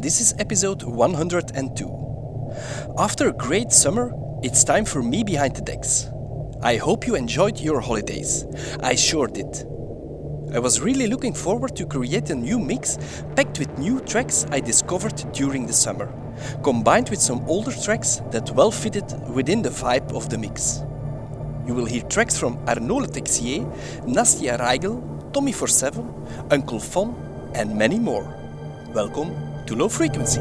And this is episode 102. After a great summer, it's time for me behind the decks. I hope you enjoyed your holidays. I sure did. I was really looking forward to create a new mix packed with new tracks I discovered during the summer, combined with some older tracks that well fitted within the vibe of the mix. You will hear tracks from Arnaud Le Texier, Nastia Reigel, Tommy 47, Uncle Fon, and many more. Welcome to Low Frequency.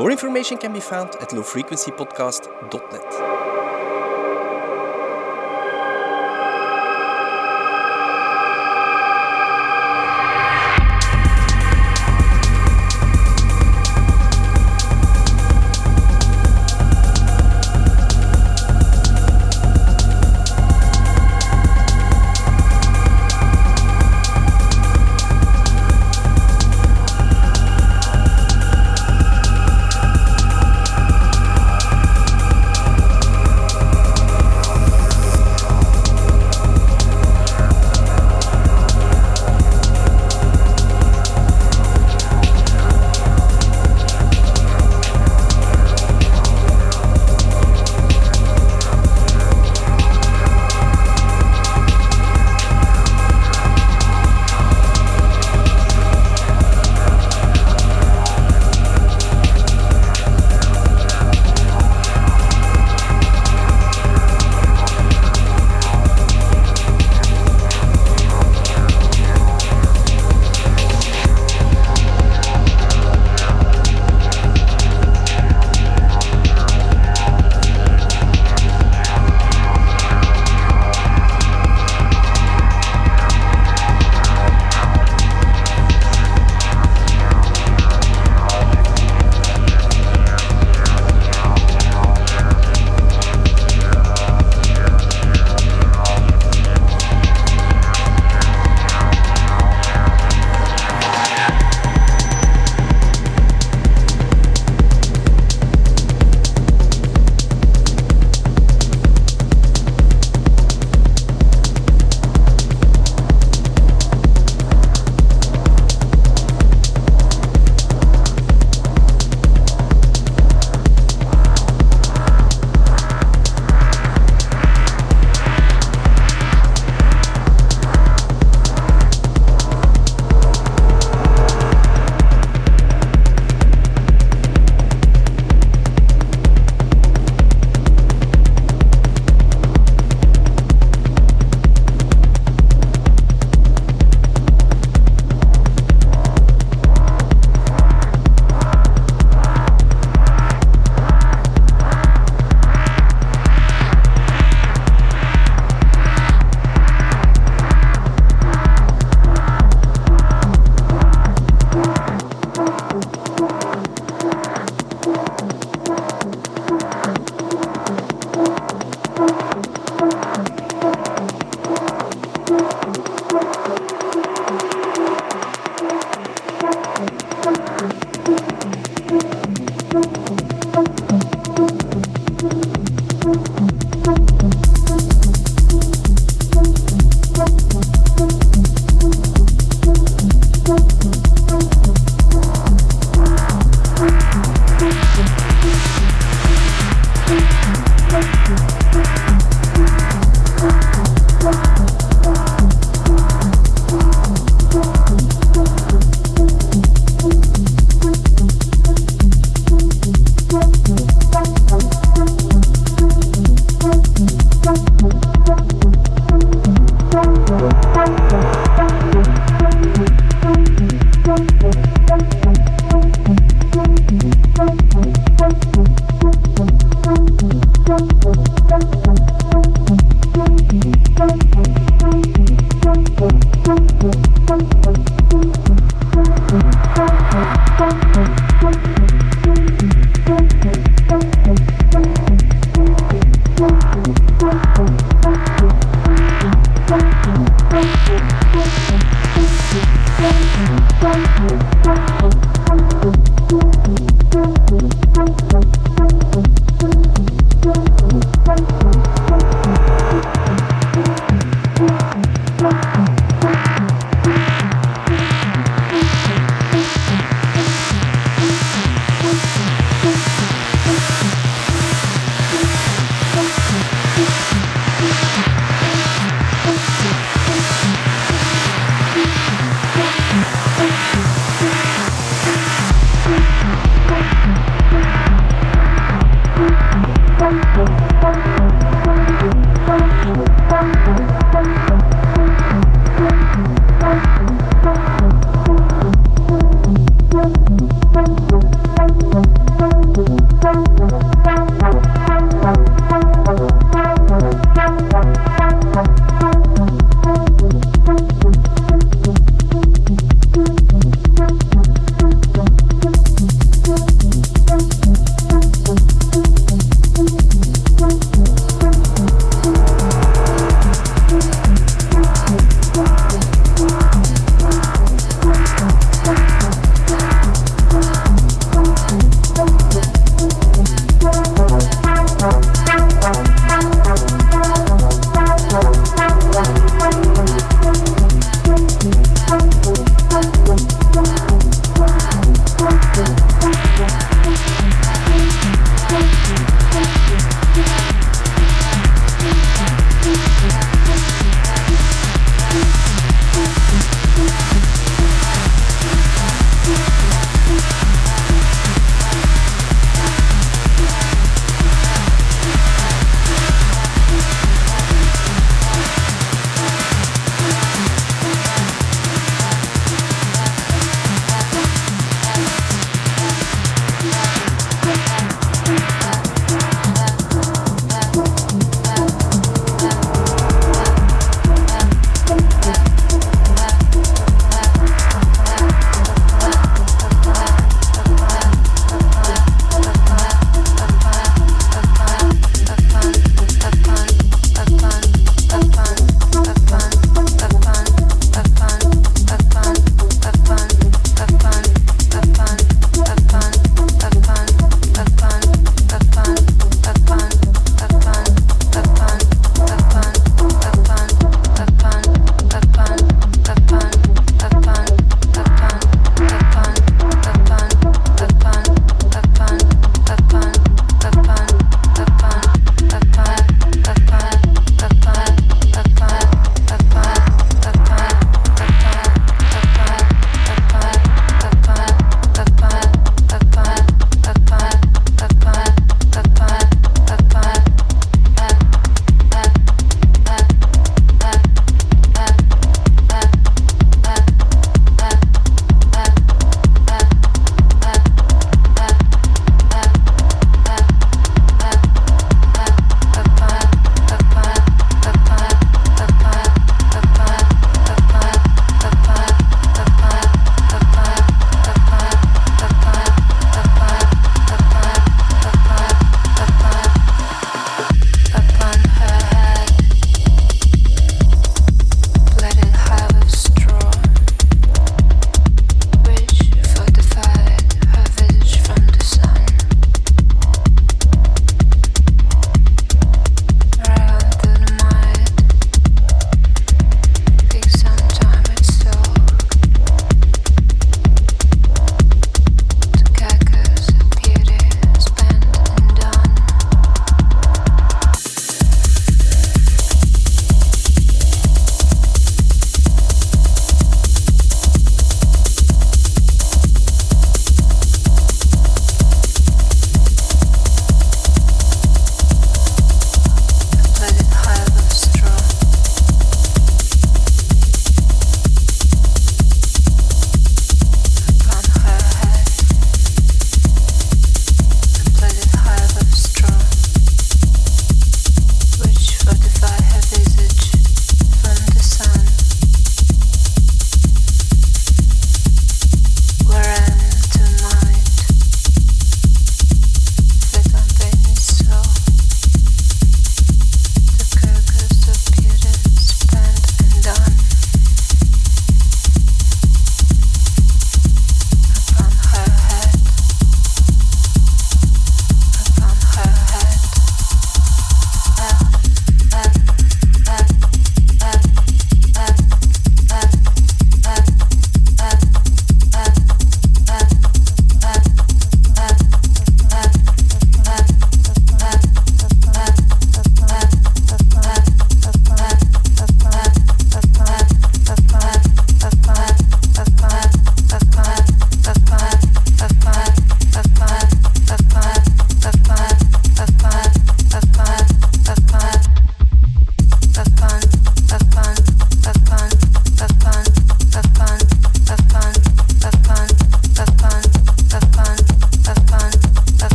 More information can be found at lowfrequencypodcast.net.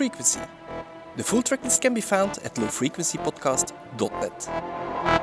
Frequency. The full tracklist can be found at lowfrequencypodcast.net.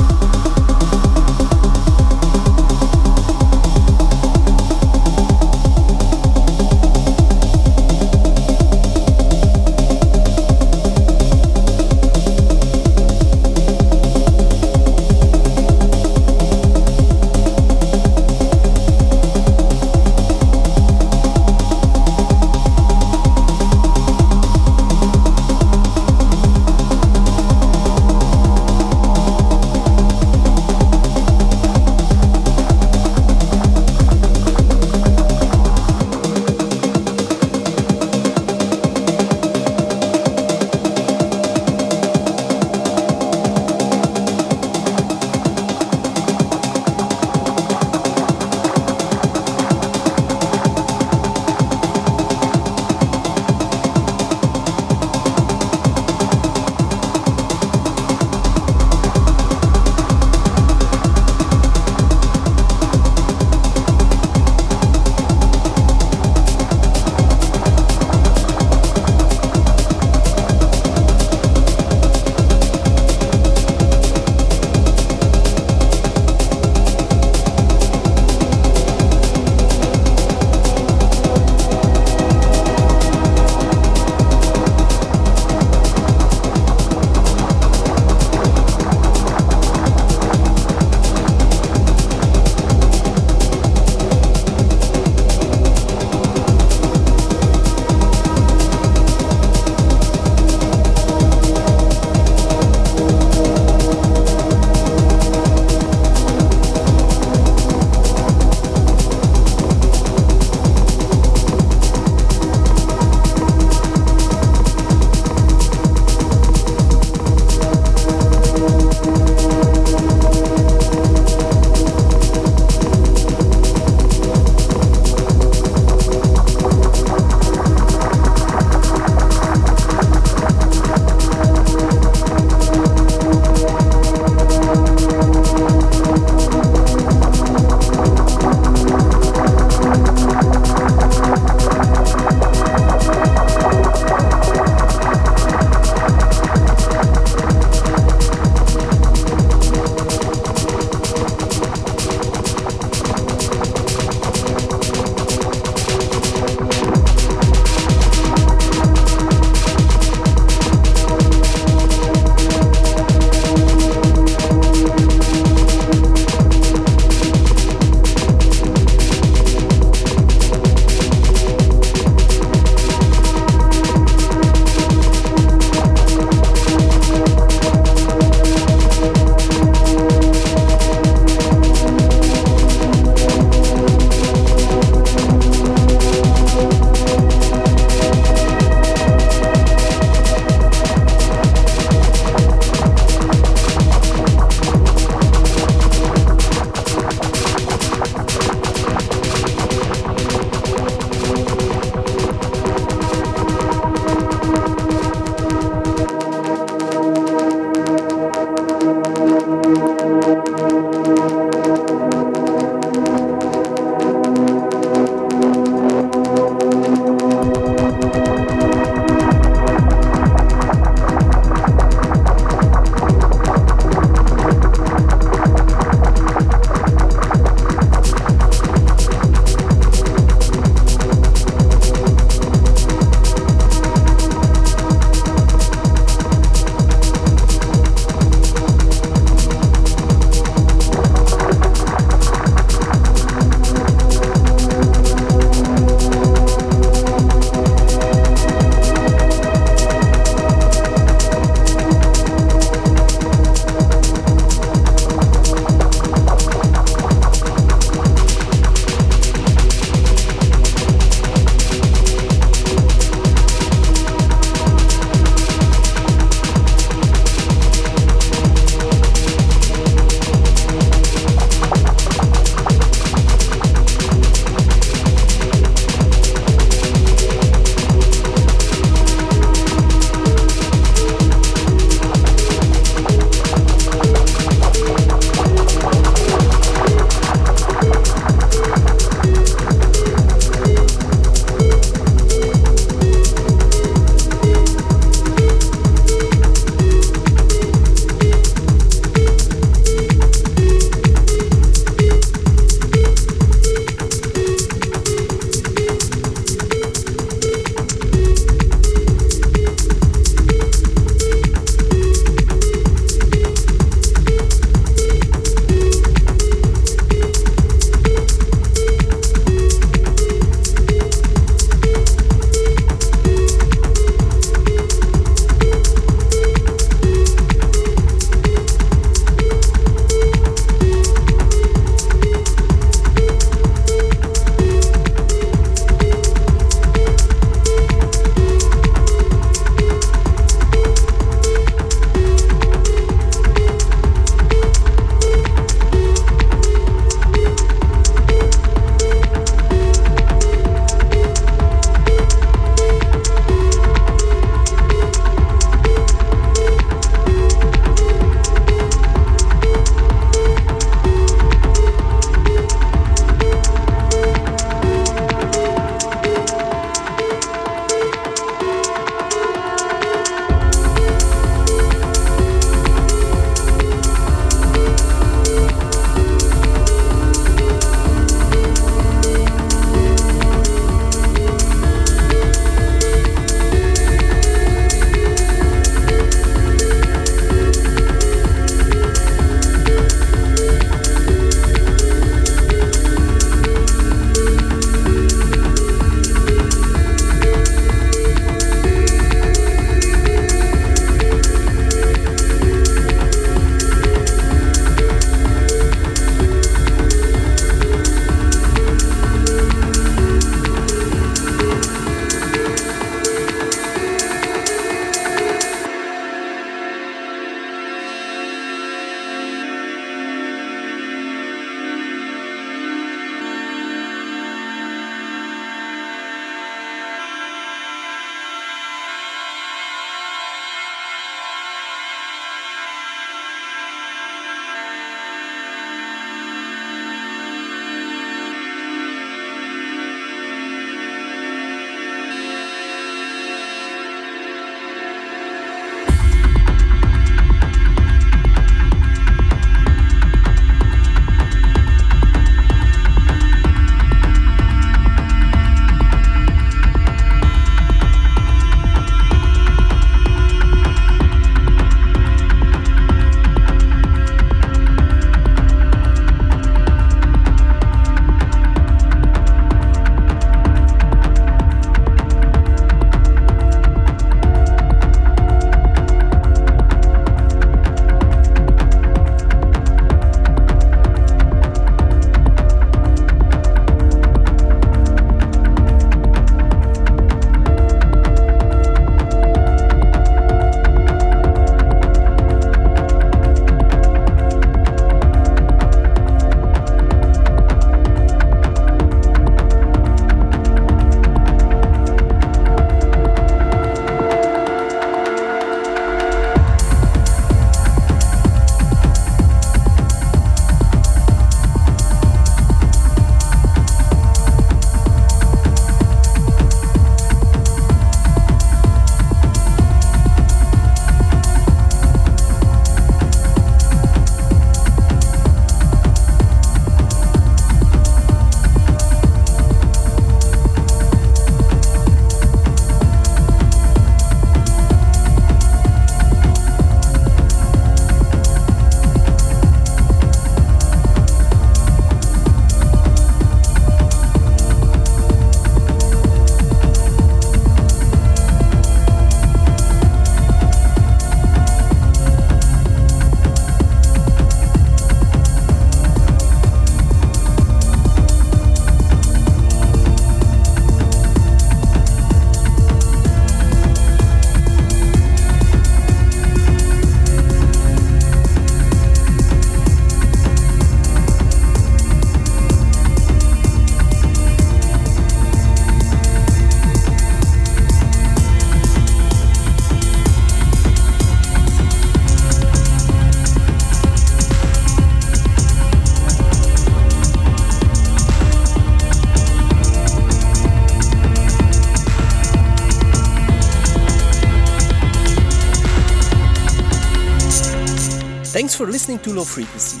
for listening to Low Frequency.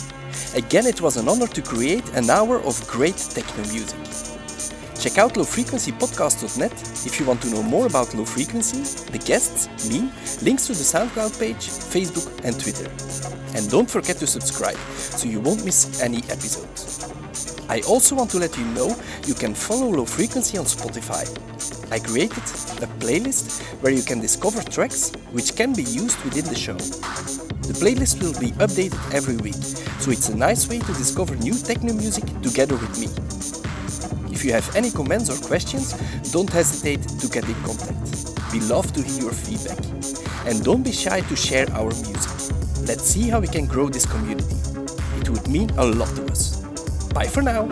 Again, it was an honor to create an hour of great techno music. Check out lowfrequencypodcast.net if you want to know more about Low Frequency, the guests, me, links to the SoundCloud page, Facebook, and Twitter. And don't forget to subscribe so you won't miss any episodes. I also want to let you know you can follow Low Frequency on Spotify. I created a playlist where you can discover tracks which can be used within the show. The playlist will be updated every week, so it's a nice way to discover new techno music together with me. If you have any comments or questions, don't hesitate to get in contact. We love to hear your feedback. And don't be shy to share our music. Let's see how we can grow this community. It would mean a lot to us. Bye for now.